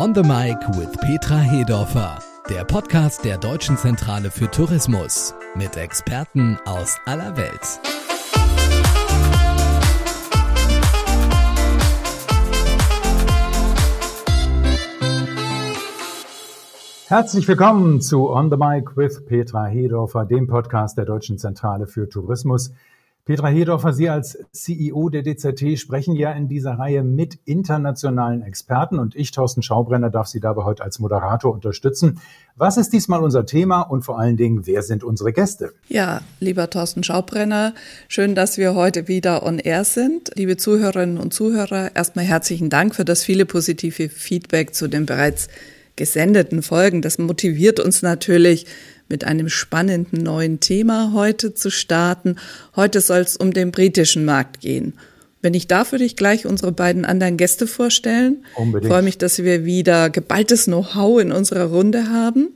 On the Mic with Petra Hedorfer, der Podcast der Deutschen Zentrale für Tourismus mit Experten aus aller Welt. Herzlich willkommen zu On the Mic with Petra Hedorfer, dem Podcast der Deutschen Zentrale für Tourismus. Petra Hedorfer, Sie als CEO der DZT sprechen ja in dieser Reihe mit internationalen Experten und ich, Thorsten Schaubrenner, darf Sie dabei heute als Moderator unterstützen. Was ist diesmal unser Thema und vor allen Dingen, wer sind unsere Gäste? Ja, lieber Thorsten Schaubrenner, schön, dass wir heute wieder on air sind. Liebe Zuhörerinnen und Zuhörer, erstmal herzlichen Dank für das viele positive Feedback zu den bereits gesendeten Folgen. Das motiviert uns natürlich, mit einem spannenden neuen Thema heute zu starten. Heute soll es um den britischen Markt gehen. Wenn ich darf, würde ich gleich unsere beiden anderen Gäste vorstellen. Unbedingt. Ich freue mich, dass wir wieder geballtes Know-how in unserer Runde haben.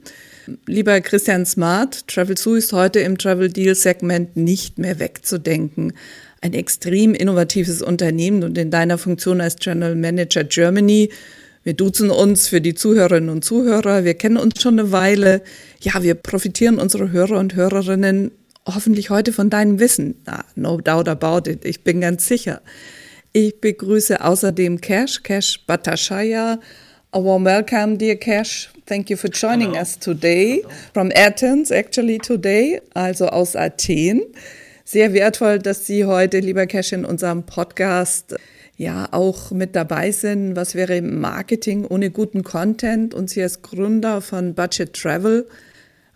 Lieber Christian Smart, Travel Zoo ist heute im Travel Deal Segment nicht mehr wegzudenken. Ein extrem innovatives Unternehmen und in deiner Funktion als General Manager Germany wir duzen uns für die Zuhörerinnen und Zuhörer. Wir kennen uns schon eine Weile. Ja, wir profitieren unsere Hörer und Hörerinnen hoffentlich heute von deinem Wissen. No doubt about it. Ich bin ganz sicher. Ich begrüße außerdem Cash, Cash Batashaya. A warm welcome, dear Cash. Thank you for joining Hello. us today from Athens, actually today, also aus Athen. Sehr wertvoll, dass Sie heute, lieber Cash, in unserem Podcast ja auch mit dabei sind. Was wäre Marketing ohne guten Content? Und Sie als Gründer von Budget Travel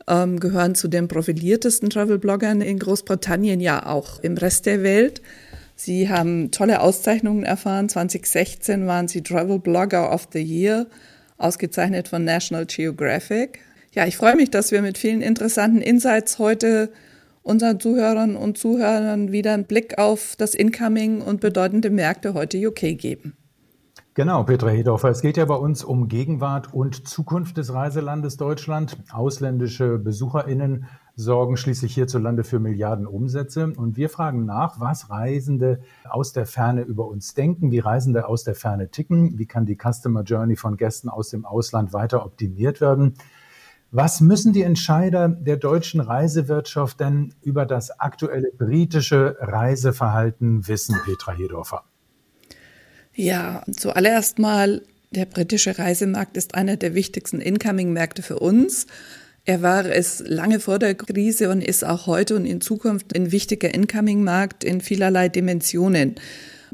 ähm, gehören zu den profiliertesten Travel-Bloggern in Großbritannien, ja auch im Rest der Welt. Sie haben tolle Auszeichnungen erfahren. 2016 waren Sie Travel Blogger of the Year, ausgezeichnet von National Geographic. Ja, ich freue mich, dass wir mit vielen interessanten Insights heute unseren Zuhörern und Zuhörern wieder einen Blick auf das Incoming und bedeutende Märkte heute UK geben. Genau, Petra Hedorfer. Es geht ja bei uns um Gegenwart und Zukunft des Reiselandes Deutschland. Ausländische BesucherInnen sorgen schließlich hierzulande für Milliarden Umsätze. Und wir fragen nach, was Reisende aus der Ferne über uns denken, wie Reisende aus der Ferne ticken, wie kann die Customer Journey von Gästen aus dem Ausland weiter optimiert werden. Was müssen die Entscheider der deutschen Reisewirtschaft denn über das aktuelle britische Reiseverhalten wissen, Petra Hedorfer? Ja, zuallererst mal, der britische Reisemarkt ist einer der wichtigsten Incoming-Märkte für uns. Er war es lange vor der Krise und ist auch heute und in Zukunft ein wichtiger Incoming-Markt in vielerlei Dimensionen.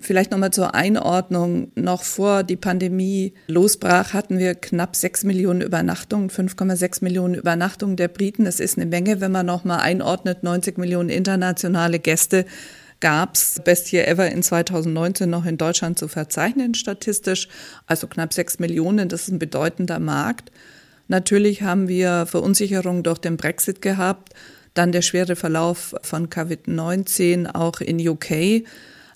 Vielleicht nochmal zur Einordnung. Noch vor die Pandemie losbrach, hatten wir knapp sechs Millionen Übernachtungen, 5,6 Millionen Übernachtungen der Briten. Das ist eine Menge, wenn man nochmal einordnet, 90 Millionen internationale Gäste gab's Best Year Ever in 2019 noch in Deutschland zu verzeichnen, statistisch. Also knapp sechs Millionen, das ist ein bedeutender Markt. Natürlich haben wir Verunsicherung durch den Brexit gehabt, dann der schwere Verlauf von Covid-19 auch in UK.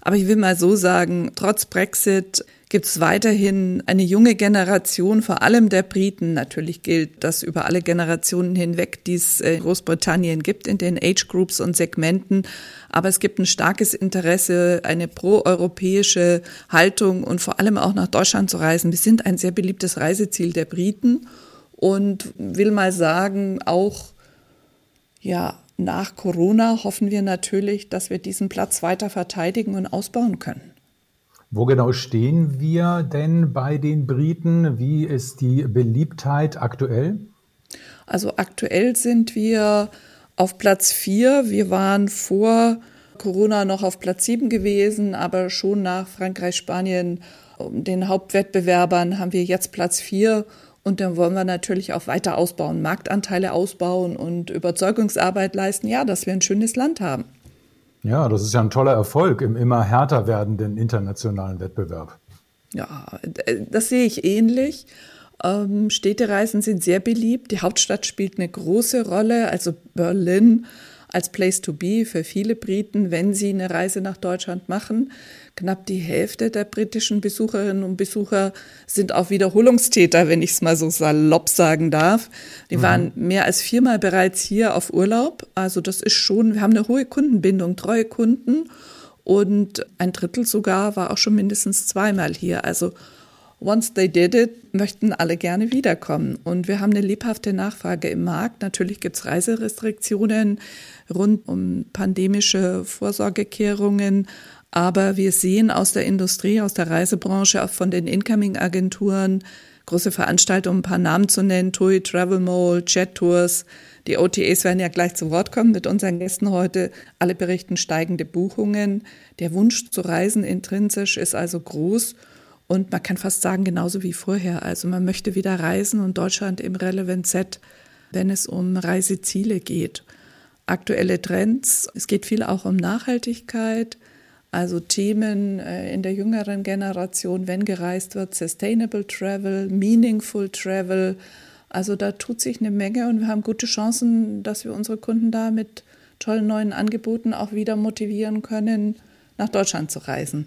Aber ich will mal so sagen, trotz Brexit gibt es weiterhin eine junge Generation, vor allem der Briten. Natürlich gilt das über alle Generationen hinweg, die es in Großbritannien gibt, in den Age Groups und Segmenten. Aber es gibt ein starkes Interesse, eine proeuropäische Haltung und vor allem auch nach Deutschland zu reisen. Wir sind ein sehr beliebtes Reiseziel der Briten und will mal sagen, auch ja, nach Corona hoffen wir natürlich, dass wir diesen Platz weiter verteidigen und ausbauen können. Wo genau stehen wir denn bei den Briten? Wie ist die Beliebtheit aktuell? Also aktuell sind wir auf Platz vier. Wir waren vor Corona noch auf Platz sieben gewesen, aber schon nach Frankreich, Spanien, den Hauptwettbewerbern haben wir jetzt Platz vier und dann wollen wir natürlich auch weiter ausbauen, Marktanteile ausbauen und Überzeugungsarbeit leisten, ja, dass wir ein schönes Land haben. Ja, das ist ja ein toller Erfolg im immer härter werdenden internationalen Wettbewerb. Ja, das sehe ich ähnlich. Ähm, Städtereisen sind sehr beliebt. Die Hauptstadt spielt eine große Rolle, also Berlin als Place to be für viele Briten, wenn sie eine Reise nach Deutschland machen. Knapp die Hälfte der britischen Besucherinnen und Besucher sind auch Wiederholungstäter, wenn ich es mal so salopp sagen darf. Die mhm. waren mehr als viermal bereits hier auf Urlaub. Also das ist schon, wir haben eine hohe Kundenbindung, treue Kunden. Und ein Drittel sogar war auch schon mindestens zweimal hier. Also once they did it, möchten alle gerne wiederkommen. Und wir haben eine lebhafte Nachfrage im Markt. Natürlich gibt es Reiserestriktionen rund um pandemische Vorsorgekehrungen. Aber wir sehen aus der Industrie, aus der Reisebranche, auch von den Incoming-Agenturen, große Veranstaltungen, um ein paar Namen zu nennen, TUI, Travel Mall, Jet Tours. Die OTAs werden ja gleich zu Wort kommen mit unseren Gästen heute. Alle berichten steigende Buchungen. Der Wunsch zu reisen intrinsisch ist also groß. Und man kann fast sagen, genauso wie vorher. Also man möchte wieder reisen und Deutschland im Relevant Set, wenn es um Reiseziele geht. Aktuelle Trends, es geht viel auch um Nachhaltigkeit. Also Themen äh, in der jüngeren Generation, wenn gereist wird, Sustainable Travel, Meaningful Travel. Also da tut sich eine Menge und wir haben gute Chancen, dass wir unsere Kunden da mit tollen neuen Angeboten auch wieder motivieren können, nach Deutschland zu reisen.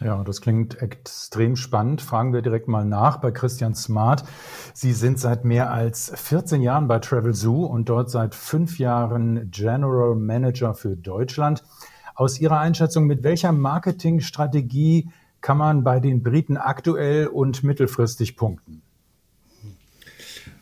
Ja, das klingt extrem spannend. Fragen wir direkt mal nach bei Christian Smart. Sie sind seit mehr als 14 Jahren bei Travel Zoo und dort seit fünf Jahren General Manager für Deutschland. Aus Ihrer Einschätzung, mit welcher Marketingstrategie kann man bei den Briten aktuell und mittelfristig punkten?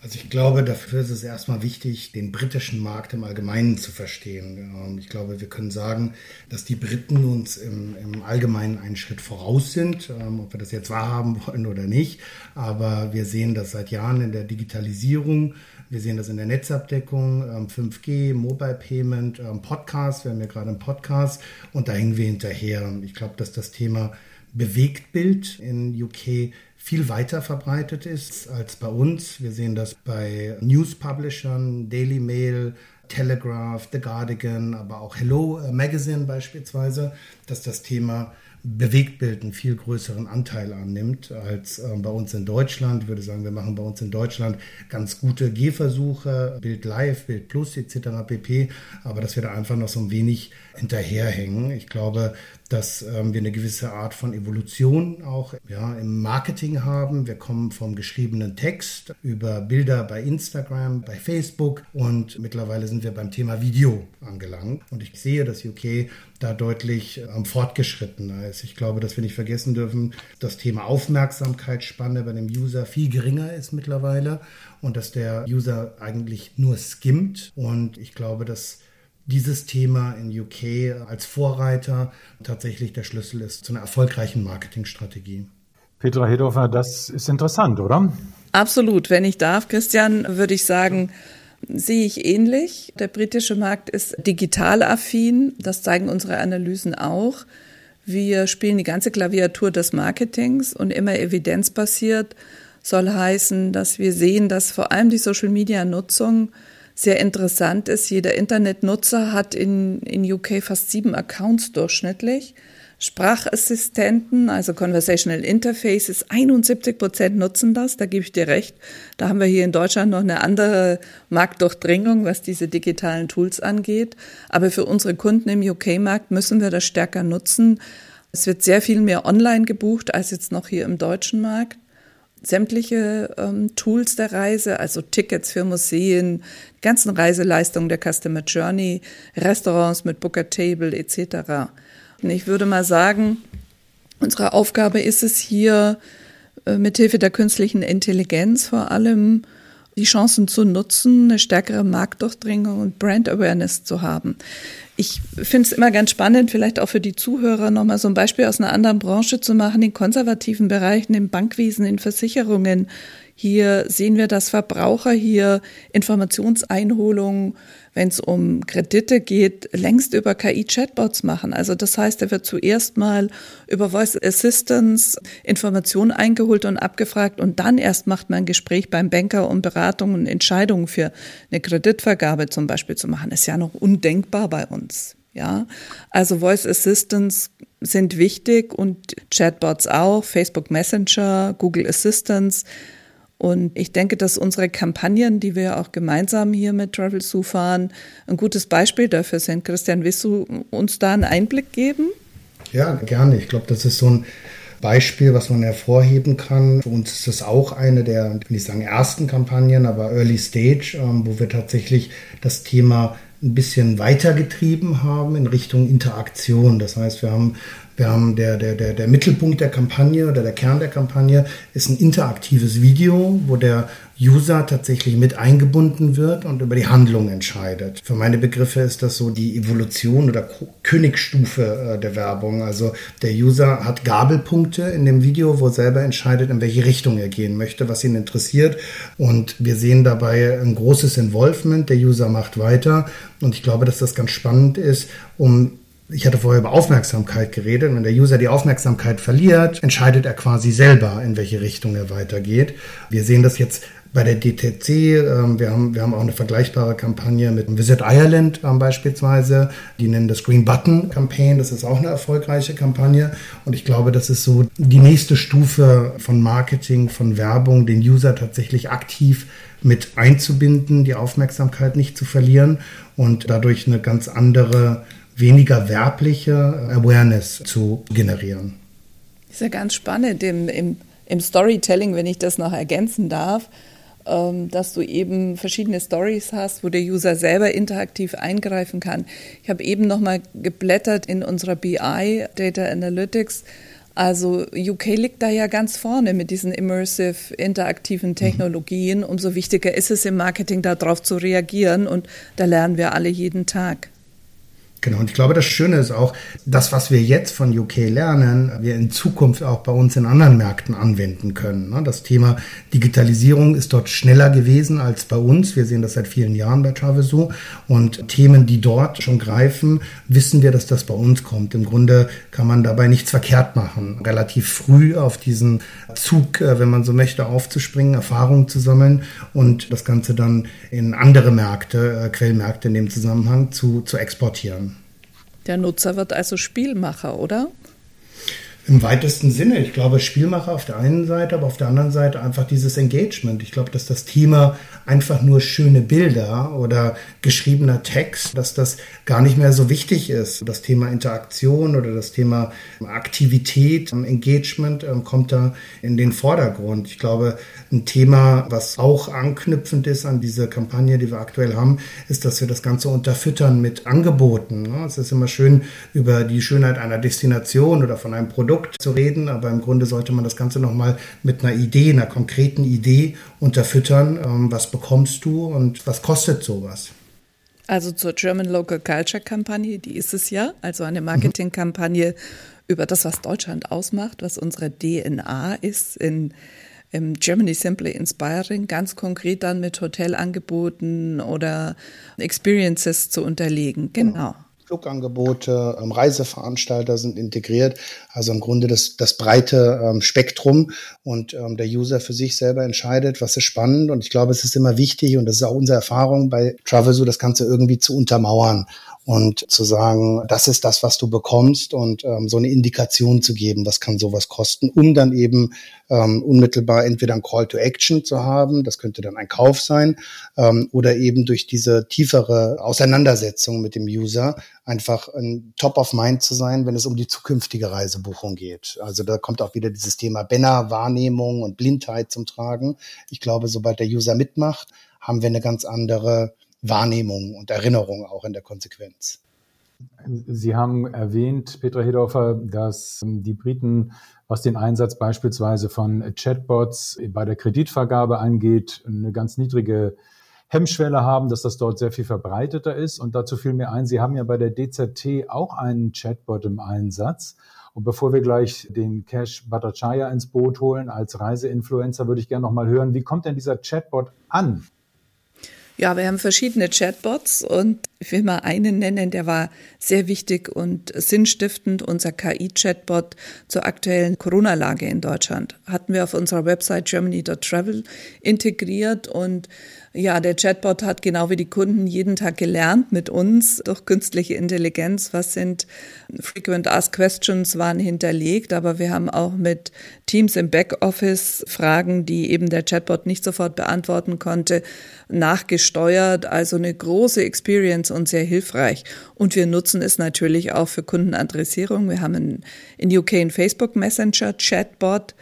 Also ich glaube, dafür ist es erstmal wichtig, den britischen Markt im Allgemeinen zu verstehen. Ähm, ich glaube, wir können sagen, dass die Briten uns im, im Allgemeinen einen Schritt voraus sind, ähm, ob wir das jetzt wahrhaben wollen oder nicht. Aber wir sehen das seit Jahren in der Digitalisierung. Wir sehen das in der Netzabdeckung, 5G, ähm, Mobile Payment, Podcast. Wir haben ja gerade einen Podcast und da hängen wir hinterher. Ich glaube, dass das Thema Bewegtbild in UK viel weiter verbreitet ist als bei uns. Wir sehen das bei News-Publishern, Daily Mail, Telegraph, The Guardian, aber auch Hello Magazine beispielsweise, dass das Thema Bewegtbild einen viel größeren Anteil annimmt als äh, bei uns in Deutschland. Ich würde sagen, wir machen bei uns in Deutschland ganz gute Gehversuche, Bild Live, Bild Plus etc. pp. Aber dass wir da einfach noch so ein wenig hinterherhängen. Ich glaube, dass ähm, wir eine gewisse Art von Evolution auch ja, im Marketing haben. Wir kommen vom geschriebenen Text über Bilder bei Instagram, bei Facebook und mittlerweile sind wir beim Thema Video angelangt. Und ich sehe, dass UK da deutlich ähm, fortgeschrittener ist. Ich glaube, dass wir nicht vergessen dürfen, das Thema Aufmerksamkeitsspanne bei dem User viel geringer ist mittlerweile und dass der User eigentlich nur skimmt. Und ich glaube, dass dieses Thema in UK als Vorreiter tatsächlich der Schlüssel ist zu einer erfolgreichen Marketingstrategie. Petra Hedorfer, das ist interessant, oder? Absolut. Wenn ich darf, Christian, würde ich sagen, sehe ich ähnlich. Der britische Markt ist digital affin. Das zeigen unsere Analysen auch. Wir spielen die ganze Klaviatur des Marketings und immer evidenzbasiert soll heißen, dass wir sehen, dass vor allem die Social-Media-Nutzung sehr interessant ist. Jeder Internetnutzer hat in, in UK fast sieben Accounts durchschnittlich. Sprachassistenten, also Conversational Interfaces, 71 Prozent nutzen das, da gebe ich dir recht. Da haben wir hier in Deutschland noch eine andere Marktdurchdringung, was diese digitalen Tools angeht. Aber für unsere Kunden im UK-Markt müssen wir das stärker nutzen. Es wird sehr viel mehr online gebucht als jetzt noch hier im deutschen Markt sämtliche ähm, Tools der Reise, also Tickets für Museen, ganzen Reiseleistungen der Customer Journey, Restaurants mit Booker Table etc. Und ich würde mal sagen, unsere Aufgabe ist es hier, äh, mithilfe der künstlichen Intelligenz vor allem die Chancen zu nutzen, eine stärkere Marktdurchdringung und Brand Awareness zu haben. Ich finde es immer ganz spannend, vielleicht auch für die Zuhörer nochmal so ein Beispiel aus einer anderen Branche zu machen, in konservativen Bereichen, im Bankwesen, in Versicherungen. Hier sehen wir, dass Verbraucher hier Informationseinholungen, wenn es um Kredite geht, längst über KI-Chatbots machen. Also das heißt, er wird zuerst mal über Voice Assistance Informationen eingeholt und abgefragt und dann erst macht man ein Gespräch beim Banker, um Beratungen und Entscheidungen für eine Kreditvergabe zum Beispiel zu machen. Ist ja noch undenkbar bei uns. Ja, also Voice Assistants sind wichtig und Chatbots auch, Facebook Messenger, Google Assistants. Und ich denke, dass unsere Kampagnen, die wir auch gemeinsam hier mit Travel Zoo fahren, ein gutes Beispiel dafür sind. Christian, willst du uns da einen Einblick geben? Ja, gerne. Ich glaube, das ist so ein Beispiel, was man hervorheben kann. Für uns ist das auch eine der, ich will nicht sagen ersten Kampagnen, aber Early Stage, ähm, wo wir tatsächlich das Thema ein bisschen weitergetrieben haben in Richtung Interaktion. Das heißt, wir haben Wir haben der, der, der, der Mittelpunkt der Kampagne oder der Kern der Kampagne ist ein interaktives Video, wo der User tatsächlich mit eingebunden wird und über die Handlung entscheidet. Für meine Begriffe ist das so die Evolution oder Königstufe äh, der Werbung. Also der User hat Gabelpunkte in dem Video, wo er selber entscheidet, in welche Richtung er gehen möchte, was ihn interessiert. Und wir sehen dabei ein großes Involvement. Der User macht weiter. Und ich glaube, dass das ganz spannend ist, um ich hatte vorher über Aufmerksamkeit geredet. Wenn der User die Aufmerksamkeit verliert, entscheidet er quasi selber, in welche Richtung er weitergeht. Wir sehen das jetzt bei der DTC. Ähm, wir, haben, wir haben auch eine vergleichbare Kampagne mit Visit Ireland ähm, beispielsweise. Die nennen das Green Button Campaign. Das ist auch eine erfolgreiche Kampagne. Und ich glaube, das ist so die nächste Stufe von Marketing, von Werbung, den User tatsächlich aktiv mit einzubinden, die Aufmerksamkeit nicht zu verlieren und dadurch eine ganz andere weniger werbliche Awareness zu generieren. Das ist ja ganz spannend im, im, im Storytelling, wenn ich das noch ergänzen darf, ähm, dass du eben verschiedene Stories hast, wo der User selber interaktiv eingreifen kann. Ich habe eben noch mal geblättert in unserer BI Data Analytics. Also UK liegt da ja ganz vorne mit diesen immersive interaktiven mhm. Technologien. Umso wichtiger ist es im Marketing darauf zu reagieren und da lernen wir alle jeden Tag. Genau, und ich glaube, das Schöne ist auch, das, was wir jetzt von UK lernen, wir in Zukunft auch bei uns in anderen Märkten anwenden können. Ne? Das Thema Digitalisierung ist dort schneller gewesen als bei uns. Wir sehen das seit vielen Jahren bei Traveso. Und Themen, die dort schon greifen, wissen wir, dass das bei uns kommt. Im Grunde kann man dabei nichts verkehrt machen. Relativ früh auf diesen Zug, äh, wenn man so möchte, aufzuspringen, Erfahrungen zu sammeln und das Ganze dann in andere Märkte, äh, Quellmärkte in dem Zusammenhang zu, zu exportieren. Der Nutzer wird also Spielmacher, oder? Im weitesten Sinne. Ich glaube, Spielmacher auf der einen Seite, aber auf der anderen Seite einfach dieses Engagement. Ich glaube, dass das Thema einfach nur schöne Bilder oder geschriebener Text, dass das gar nicht mehr so wichtig ist. Das Thema Interaktion oder das Thema Aktivität, Engagement ähm, kommt da in den Vordergrund. Ich glaube, ein Thema, was auch anknüpfend ist an diese Kampagne, die wir aktuell haben, ist, dass wir das Ganze unterfüttern mit Angeboten. Ne? Es ist immer schön, über die Schönheit einer Destination oder von einem Produkt Produkt zu reden, aber im Grunde sollte man das Ganze nochmal mit einer Idee, einer konkreten Idee unterfüttern. Ähm, was bekommst du und was kostet sowas? Also zur German Local Culture Kampagne, die ist es ja, also eine Marketingkampagne über das, was Deutschland ausmacht, was unsere DNA ist in im Germany Simply Inspiring, ganz konkret dann mit Hotelangeboten oder Experiences zu unterlegen. Genau. Flugangebote, ähm, Reiseveranstalter sind integriert. Also im Grunde das, das breite ähm, Spektrum und ähm, der User für sich selber entscheidet, was ist spannend. Und ich glaube, es ist immer wichtig und das ist auch unsere Erfahrung bei Travelzoo, das Ganze irgendwie zu untermauern und zu sagen, das ist das, was du bekommst und ähm, so eine Indikation zu geben, was kann sowas kosten, um dann eben ähm, unmittelbar entweder ein Call to Action zu haben, das könnte dann ein Kauf sein, ähm, oder eben durch diese tiefere Auseinandersetzung mit dem User einfach ein Top of Mind zu sein, wenn es um die zukünftige Reisebuchung geht. Also da kommt auch wieder dieses Thema Benner, Wahrnehmung und Blindheit zum Tragen. Ich glaube, sobald der User mitmacht, haben wir eine ganz andere Wahrnehmung und Erinnerung auch in der Konsequenz. Sie haben erwähnt, Petra Hedorfer, dass die Briten, was den Einsatz beispielsweise von Chatbots bei der Kreditvergabe angeht, eine ganz niedrige Hemmschwelle haben, dass das dort sehr viel verbreiteter ist. Und dazu fiel mir ein, Sie haben ja bei der DZT auch einen Chatbot im Einsatz. Und bevor wir gleich den Cash Bhattacharya ins Boot holen als Reiseinfluencer, würde ich gerne noch mal hören, wie kommt denn dieser Chatbot an? Ja, wir haben verschiedene Chatbots und ich will mal einen nennen, der war sehr wichtig und sinnstiftend, unser KI-Chatbot zur aktuellen Corona-Lage in Deutschland. Hatten wir auf unserer Website germany.travel integriert und ja, der Chatbot hat genau wie die Kunden jeden Tag gelernt mit uns durch künstliche Intelligenz. Was sind Frequent Asked Questions waren hinterlegt, aber wir haben auch mit Teams im Backoffice Fragen, die eben der Chatbot nicht sofort beantworten konnte, nachgesteuert. Also eine große Experience und sehr hilfreich. Und wir nutzen es natürlich auch für Kundenadressierung. Wir haben in, UK einen Facebook Messenger Chatbot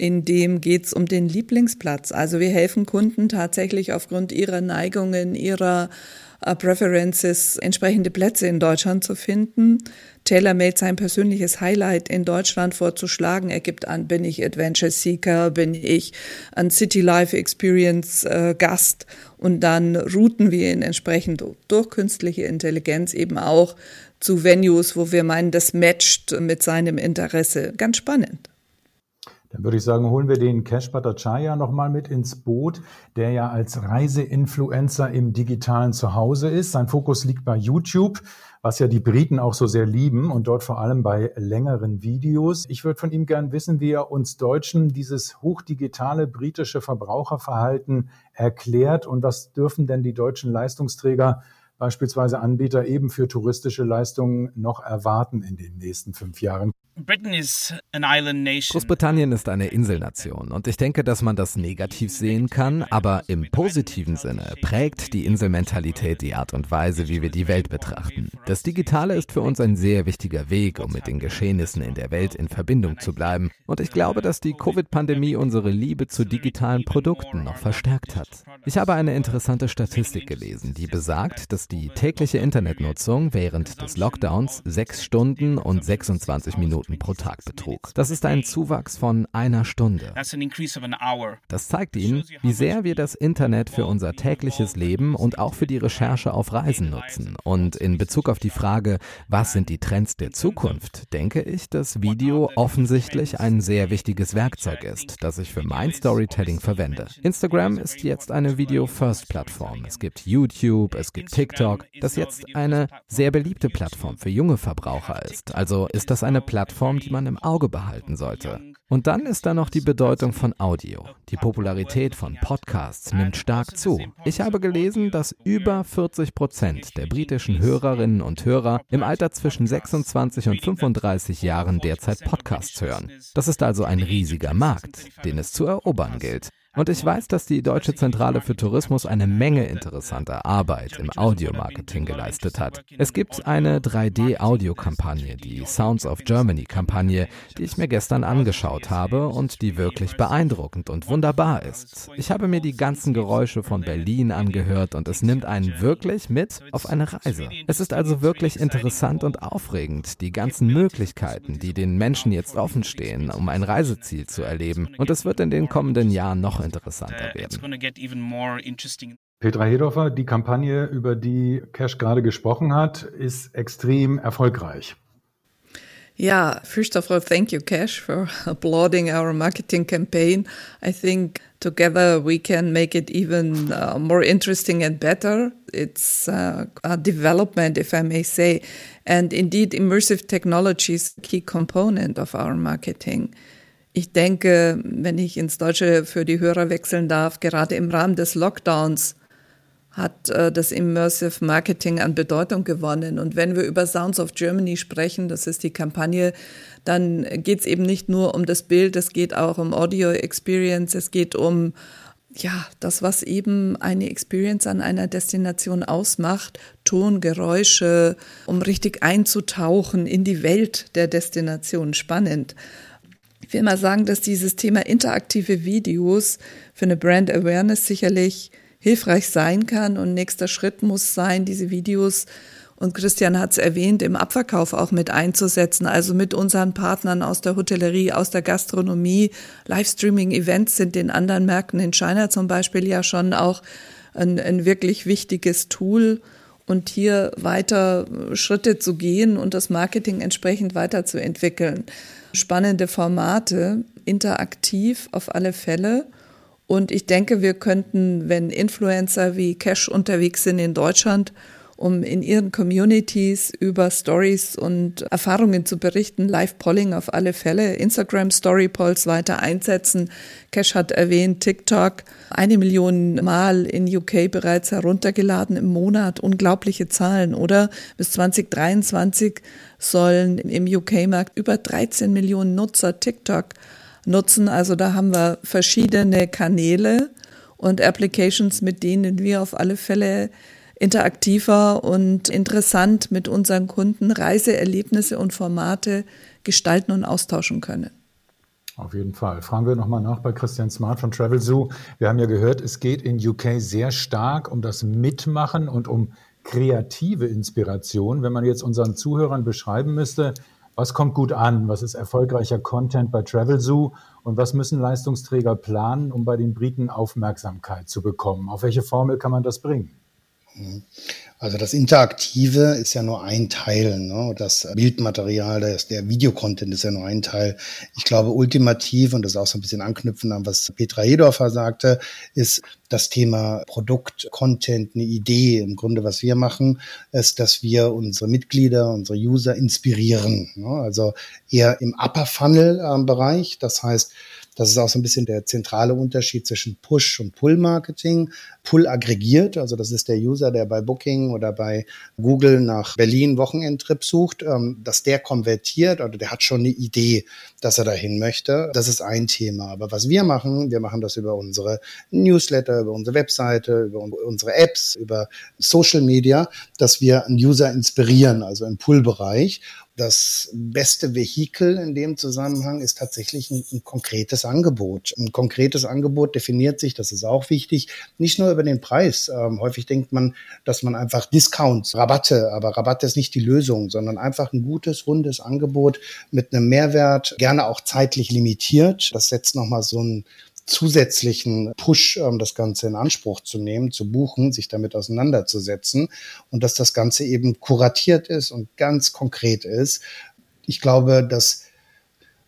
in dem geht es um den Lieblingsplatz. Also wir helfen Kunden tatsächlich aufgrund ihrer Neigungen, ihrer uh, Preferences entsprechende Plätze in Deutschland zu finden. Taylor made sein persönliches Highlight in Deutschland vorzuschlagen. Er gibt an, bin ich Adventure Seeker, bin ich ein City Life Experience äh, Gast und dann routen wir ihn entsprechend durch künstliche Intelligenz eben auch zu Venues, wo wir meinen, das matcht mit seinem Interesse. Ganz spannend. Dann würde ich sagen, holen wir den Cash Bhattacharya nochmal mit ins Boot, der ja als Reiseinfluencer im digitalen Zuhause ist. Sein Fokus liegt bei YouTube, was ja die Briten auch so sehr lieben und dort vor allem bei längeren Videos. Ich würde von ihm gern wissen, wie er uns Deutschen dieses hochdigitale britische Verbraucherverhalten erklärt und was dürfen denn die deutschen Leistungsträger beispielsweise Anbieter eben für touristische Leistungen noch erwarten in den nächsten fünf Jahren? Großbritannien ist eine Inselnation und ich denke, dass man das negativ sehen kann, aber im positiven Sinne prägt die Inselmentalität die Art und Weise, wie wir die Welt betrachten. Das Digitale ist für uns ein sehr wichtiger Weg, um mit den Geschehnissen in der Welt in Verbindung zu bleiben und ich glaube, dass die Covid-Pandemie unsere Liebe zu digitalen Produkten noch verstärkt hat. Ich habe eine interessante Statistik gelesen, die besagt, dass die tägliche Internetnutzung während des Lockdowns sechs Stunden und 26 Minuten Minuten pro Tag betrug. Das ist ein Zuwachs von einer Stunde. Das zeigt Ihnen, wie sehr wir das Internet für unser tägliches Leben und auch für die Recherche auf Reisen nutzen. Und in Bezug auf die Frage, was sind die Trends der Zukunft, denke ich, dass Video offensichtlich ein sehr wichtiges Werkzeug ist, das ich für mein Storytelling verwende. Instagram ist jetzt eine Video-First-Plattform. Es gibt YouTube, es gibt TikTok, das jetzt eine sehr beliebte Plattform für junge Verbraucher ist. Also ist das eine Plattform, Plattform, die man im Auge behalten sollte. Und dann ist da noch die Bedeutung von Audio. Die Popularität von Podcasts nimmt stark zu. Ich habe gelesen, dass über 40 Prozent der britischen Hörerinnen und Hörer im Alter zwischen 26 und 35 Jahren derzeit Podcasts hören. Das ist also ein riesiger Markt, den es zu erobern gilt. Und ich weiß, dass die Deutsche Zentrale für Tourismus eine Menge interessanter Arbeit im Audiomarketing geleistet hat. Es gibt eine 3D-Audiokampagne, die Sounds of Germany-Kampagne, die ich mir gestern angeschaut habe und die wirklich beeindruckend und wunderbar ist. Ich habe mir die ganzen Geräusche von Berlin angehört und es nimmt einen wirklich mit auf eine Reise. Es ist also wirklich interessant und aufregend, die ganzen Möglichkeiten, die den Menschen jetzt offen stehen, um ein Reiseziel zu erleben. Und es wird in den kommenden Jahren noch interessanter uh, werden. Petra Hedorfer, die Kampagne, über die Cash gerade gesprochen hat, ist extrem erfolgreich. Yeah, first of all, thank you, Cash, for applauding our marketing campaign. I think together we can make it even uh, more interesting and better. It's uh, a development, if I may say. And indeed, immersive technology is a key component of our marketing. Ich denke, wenn ich ins Deutsche für die Hörer wechseln darf, gerade im Rahmen des Lockdowns hat äh, das Immersive Marketing an Bedeutung gewonnen. Und wenn wir über Sounds of Germany sprechen, das ist die Kampagne, dann geht es eben nicht nur um das Bild, es geht auch um Audio Experience, es geht um ja, das, was eben eine Experience an einer Destination ausmacht, Ton, Geräusche, um richtig einzutauchen in die Welt der Destination. Spannend. Ich will mal sagen, dass dieses Thema interaktive Videos für eine Brand Awareness sicherlich hilfreich sein kann. Und nächster Schritt muss sein, diese Videos, und Christian hat es erwähnt, im Abverkauf auch mit einzusetzen, also mit unseren Partnern aus der Hotellerie, aus der Gastronomie. Livestreaming-Events sind in anderen Märkten, in China zum Beispiel, ja schon auch ein, ein wirklich wichtiges Tool und hier weiter Schritte zu gehen und das Marketing entsprechend weiterzuentwickeln spannende Formate, interaktiv auf alle Fälle. Und ich denke, wir könnten, wenn Influencer wie Cash unterwegs sind in Deutschland, um in ihren Communities über Stories und Erfahrungen zu berichten. Live-Polling auf alle Fälle, Instagram Story Polls weiter einsetzen. Cash hat erwähnt, TikTok, eine Million Mal in UK bereits heruntergeladen im Monat. Unglaubliche Zahlen, oder? Bis 2023 sollen im UK-Markt über 13 Millionen Nutzer TikTok nutzen. Also da haben wir verschiedene Kanäle und Applications, mit denen wir auf alle Fälle interaktiver und interessant mit unseren Kunden Reiseerlebnisse und Formate gestalten und austauschen können. Auf jeden Fall. Fragen wir nochmal nach bei Christian Smart von Travel Zoo. Wir haben ja gehört, es geht in UK sehr stark um das Mitmachen und um kreative Inspiration, wenn man jetzt unseren Zuhörern beschreiben müsste, was kommt gut an, was ist erfolgreicher Content bei Travel Zoo und was müssen Leistungsträger planen, um bei den Briten Aufmerksamkeit zu bekommen? Auf welche Formel kann man das bringen? Also das Interaktive ist ja nur ein Teil. Ne? Das Bildmaterial, das, der Videocontent ist ja nur ein Teil. Ich glaube, ultimativ, und das ist auch so ein bisschen anknüpfen an, was Petra Hedorfer sagte, ist das Thema Produkt, Content, eine Idee. Im Grunde, was wir machen, ist, dass wir unsere Mitglieder, unsere User inspirieren. Ne? Also eher im Upper Funnel äh, Bereich. Das heißt, das ist auch so ein bisschen der zentrale Unterschied zwischen Push und Pull-Marketing. Pull aggregiert, also das ist der User, der bei Booking oder bei Google nach Berlin Wochenendtrip sucht, ähm, dass der konvertiert oder der hat schon eine Idee, dass er dahin möchte. Das ist ein Thema. Aber was wir machen, wir machen das über unsere Newsletter, über unsere Webseite, über unsere Apps, über Social Media, dass wir einen User inspirieren, also im Pull-Bereich das beste Vehikel in dem Zusammenhang ist tatsächlich ein, ein, konkretes Angebot. Ein konkretes Angebot definiert sich, das ist auch wichtig, nicht nur über den Preis. Ähm, häufig denkt man, dass man einfach Discounts, Rabatte, aber Rabatte ist nicht die Lösung, sondern einfach ein gutes, rundes Angebot mit einem Mehrwert, gerne auch zeitlich limitiert. Das setzt nochmal so ein zusätzlichen Push, ähm, das Ganze in Anspruch zu nehmen, zu buchen, sich damit auseinanderzusetzen und dass das Ganze eben kuratiert ist und ganz konkret ist. Ich glaube, dass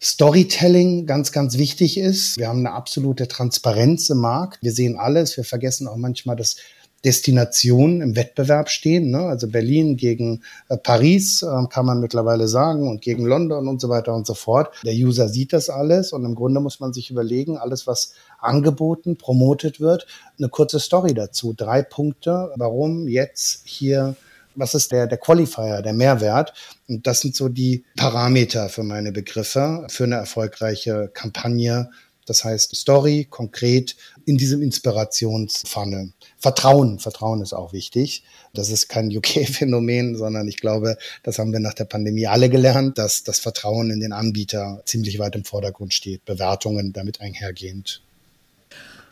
Storytelling ganz, ganz wichtig ist. Wir haben eine absolute Transparenz im Markt. Wir sehen alles. Wir vergessen auch manchmal, dass Destinationen im Wettbewerb stehen. Ne? Also Berlin gegen äh, Paris äh, kann man mittlerweile sagen und gegen London und so weiter und so fort. Der User sieht das alles und im Grunde muss man sich überlegen, alles, was angeboten, promotet wird, eine kurze Story dazu. Drei Punkte, warum jetzt hier was ist der, der Qualifier, der Mehrwert? Und das sind so die Parameter für meine Begriffe für eine erfolgreiche Kampagne das heißt Story konkret in diesem Inspirationspfanne. Vertrauen, Vertrauen ist auch wichtig. Das ist kein UK-Phänomen, sondern ich glaube, das haben wir nach der Pandemie alle gelernt, dass das Vertrauen in den Anbieter ziemlich weit im Vordergrund steht. Bewertungen damit einhergehend.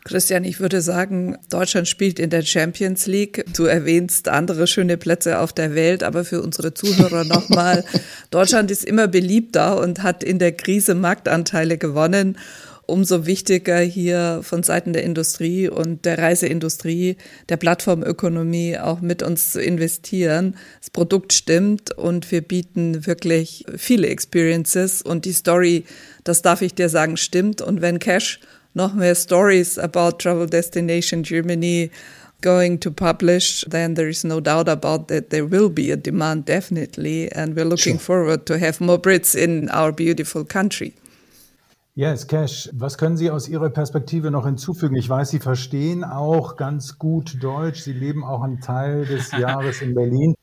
Christian, ich würde sagen, Deutschland spielt in der Champions League. Du erwähnst andere schöne Plätze auf der Welt, aber für unsere Zuhörer nochmal, Deutschland ist immer beliebter und hat in der Krise Marktanteile gewonnen umso wichtiger hier von Seiten der Industrie und der Reiseindustrie, der Plattformökonomie auch mit uns zu investieren. Das Produkt stimmt und wir bieten wirklich viele Experiences und die Story, das darf ich dir sagen, stimmt. Und wenn Cash noch mehr Stories about Travel Destination Germany going to publish, then there is no doubt about that there will be a demand definitely. And we're looking sure. forward to have more Brits in our beautiful country. Yes, Cash, was können Sie aus Ihrer Perspektive noch hinzufügen? Ich weiß, Sie verstehen auch ganz gut Deutsch. Sie leben auch einen Teil des Jahres in Berlin.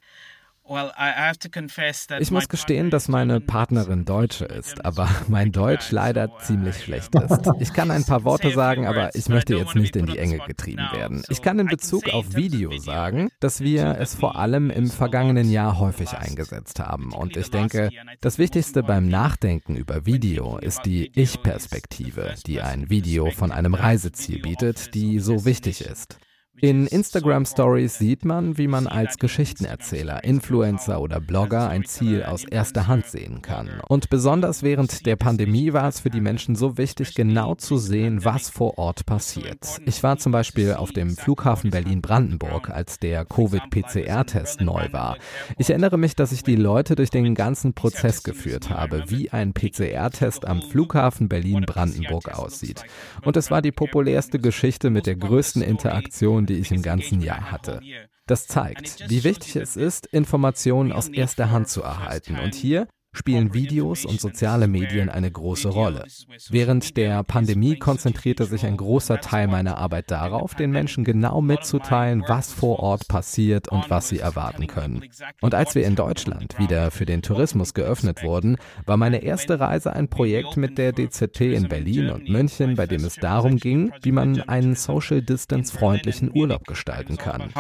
Ich muss gestehen, dass meine Partnerin Deutsche ist, aber mein Deutsch leider ziemlich schlecht ist. Ich kann ein paar Worte sagen, aber ich möchte jetzt nicht in die Enge getrieben werden. Ich kann in Bezug auf Video sagen, dass wir es vor allem im vergangenen Jahr häufig eingesetzt haben. Und ich denke, das Wichtigste beim Nachdenken über Video ist die Ich-Perspektive, die ein Video von einem Reiseziel bietet, die so wichtig ist. In Instagram Stories sieht man, wie man als Geschichtenerzähler, Influencer oder Blogger ein Ziel aus erster Hand sehen kann. Und besonders während der Pandemie war es für die Menschen so wichtig, genau zu sehen, was vor Ort passiert. Ich war zum Beispiel auf dem Flughafen Berlin-Brandenburg, als der Covid-PCR-Test neu war. Ich erinnere mich, dass ich die Leute durch den ganzen Prozess geführt habe, wie ein PCR-Test am Flughafen Berlin-Brandenburg aussieht. Und es war die populärste Geschichte mit der größten Interaktion, die ich im ganzen Jahr hatte. Das zeigt, wie wichtig es ist, Informationen aus erster Hand zu erhalten. Und hier spielen Videos und soziale Medien eine große Rolle. Während der Pandemie konzentrierte sich ein großer Teil meiner Arbeit darauf, den Menschen genau mitzuteilen, was vor Ort passiert und was sie erwarten können. Und als wir in Deutschland wieder für den Tourismus geöffnet wurden, war meine erste Reise ein Projekt mit der DZT in Berlin und München, bei dem es darum ging, wie man einen Social Distance freundlichen Urlaub gestalten kann.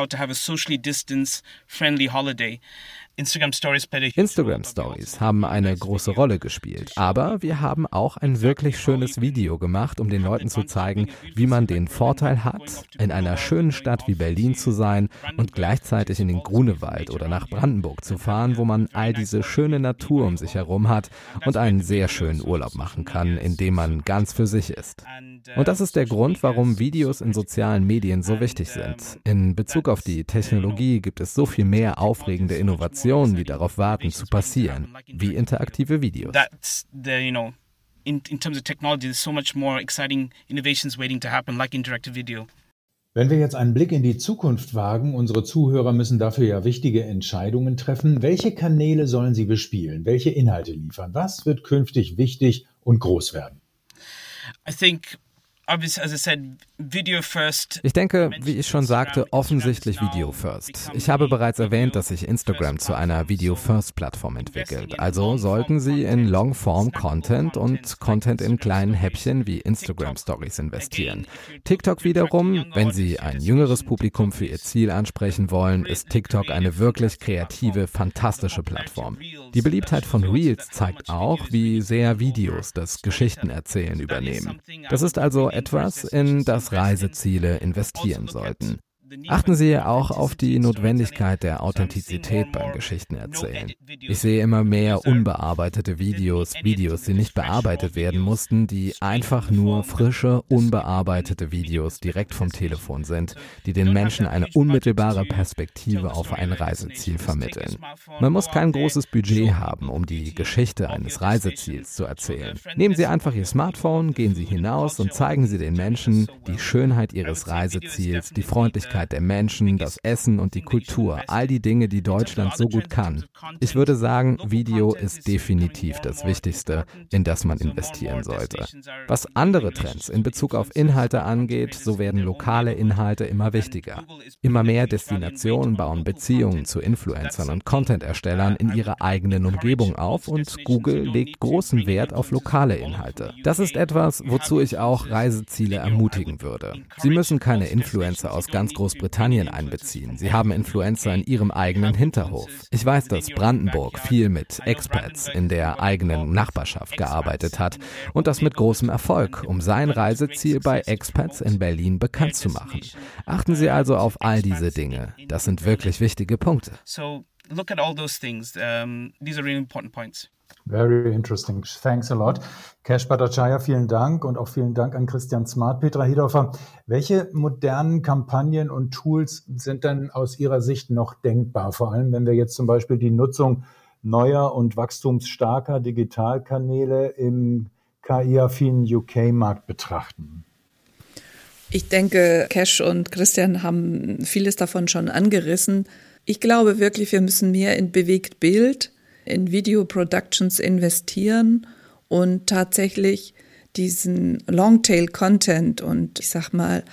Instagram Stories haben eine große Rolle gespielt, aber wir haben auch ein wirklich schönes Video gemacht, um den Leuten zu zeigen, wie man den Vorteil hat, in einer schönen Stadt wie Berlin zu sein und gleichzeitig in den Grunewald oder nach Brandenburg zu fahren, wo man all diese schöne Natur um sich herum hat und einen sehr schönen Urlaub machen kann, in dem man ganz für sich ist. Und das ist der Grund, warum Videos in sozialen Medien so wichtig sind. In Bezug auf die Technologie gibt es so viel mehr aufregende Innovationen Interaktionen, die darauf warten, zu passieren, wie interaktive Videos. In, in terms of technology, there's so much more exciting innovations waiting to happen, like interactive video. Wenn wir jetzt einen Blick in die Zukunft wagen, unsere Zuhörer müssen dafür ja wichtige Entscheidungen treffen. Welche Kanäle sollen sie bespielen? Welche Inhalte liefern? Was wird künftig wichtig und groß werden? I think ich denke, wie ich schon sagte, offensichtlich Video First. Ich habe bereits erwähnt, dass sich Instagram zu einer Video First Plattform entwickelt. Also sollten Sie in Longform Content und Content in kleinen Häppchen wie Instagram Stories investieren. TikTok wiederum, wenn Sie ein jüngeres Publikum für Ihr Ziel ansprechen wollen, ist TikTok eine wirklich kreative, fantastische Plattform. Die Beliebtheit von Reels zeigt auch, wie sehr Videos das Geschichtenerzählen übernehmen. Das ist also etwas, in das Reiseziele investieren sollten. Achten Sie auch auf die Notwendigkeit der Authentizität beim Geschichtenerzählen. Ich sehe immer mehr unbearbeitete Videos, Videos, die nicht bearbeitet werden mussten, die einfach nur frische, unbearbeitete Videos direkt vom Telefon sind, die den Menschen eine unmittelbare Perspektive auf ein Reiseziel vermitteln. Man muss kein großes Budget haben, um die Geschichte eines Reiseziels zu erzählen. Nehmen Sie einfach Ihr Smartphone, gehen Sie hinaus und zeigen Sie den Menschen die Schönheit Ihres Reiseziels, die Freundlichkeit Vielfalt der Menschen, das Essen und die Kultur, all die Dinge, die Deutschland so gut kann. Ich würde sagen, Video ist definitiv das Wichtigste, in das man investieren sollte. Was andere Trends in Bezug auf Inhalte angeht, so werden lokale Inhalte immer wichtiger. Immer mehr Destinationen bauen Beziehungen zu Influencern und Content-Erstellern in ihrer eigenen Umgebung auf und Google legt großen Wert auf lokale Inhalte. Das ist etwas, wozu ich auch Reiseziele ermutigen würde. Sie müssen keine Influencer aus ganz großen Großbritannien einbeziehen. Sie haben Influencer in ihrem eigenen Hinterhof. Ich weiß, dass Brandenburg viel mit Expats in der eigenen Nachbarschaft gearbeitet hat und das mit großem Erfolg, um sein Reiseziel bei Expats in Berlin bekannt zu machen. Achten Sie also auf all diese Dinge. Das sind wirklich wichtige Punkte. So look at all those things. These are really important points. Very interesting. Thanks a lot. Cash Bhattacharya, vielen Dank und auch vielen Dank an Christian Smart. Petra Hiedorfer, welche modernen Kampagnen und Tools sind denn aus Ihrer Sicht noch denkbar? Vor allem, wenn wir jetzt zum Beispiel die Nutzung neuer und wachstumsstarker Digitalkanäle im KI-affinen UK-Markt betrachten. Ich denke, Cash und Christian haben vieles davon schon angerissen. Ich glaube wirklich, wir müssen mehr in bewegt Bild in Video Productions investieren und tatsächlich diesen Longtail-Content und ich sag mal,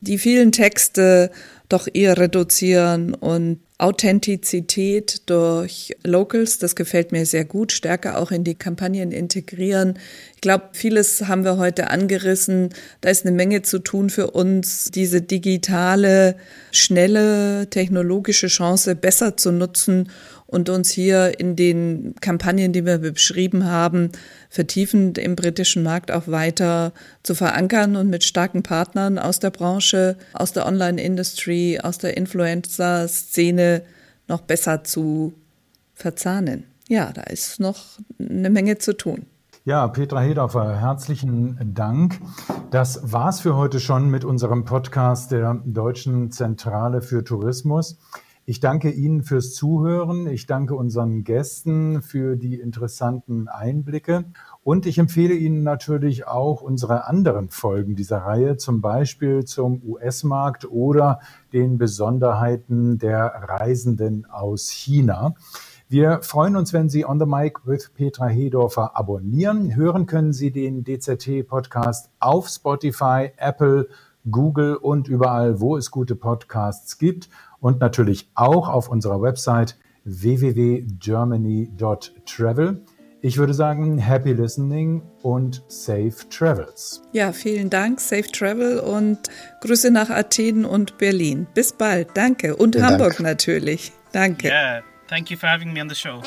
die vielen Texte doch eher reduzieren und Authentizität durch Locals, das gefällt mir sehr gut, stärker auch in die Kampagnen integrieren. Ich glaube, vieles haben wir heute angerissen. Da ist eine Menge zu tun für uns, diese digitale, schnelle technologische Chance besser zu nutzen und uns hier in den Kampagnen, die wir beschrieben haben, vertiefend im britischen Markt auch weiter zu verankern und mit starken Partnern aus der Branche, aus der Online-Industry, aus der Influencer-Szene noch besser zu verzahnen. Ja, da ist noch eine Menge zu tun. Ja, Petra Hedorfer, herzlichen Dank. Das war's für heute schon mit unserem Podcast der Deutschen Zentrale für Tourismus. Ich danke Ihnen fürs Zuhören. Ich danke unseren Gästen für die interessanten Einblicke. Und ich empfehle Ihnen natürlich auch unsere anderen Folgen dieser Reihe, zum Beispiel zum US-Markt oder den Besonderheiten der Reisenden aus China. Wir freuen uns, wenn Sie On the Mic with Petra Hedorfer abonnieren. Hören können Sie den DZT-Podcast auf Spotify, Apple, Google und überall, wo es gute Podcasts gibt und natürlich auch auf unserer Website www.germany.travel. Ich würde sagen, happy listening und safe travels. Ja, vielen Dank, safe travel und Grüße nach Athen und Berlin. Bis bald, danke. Und vielen Hamburg Dank. natürlich. Danke. Yeah. Thank you for having me on the show.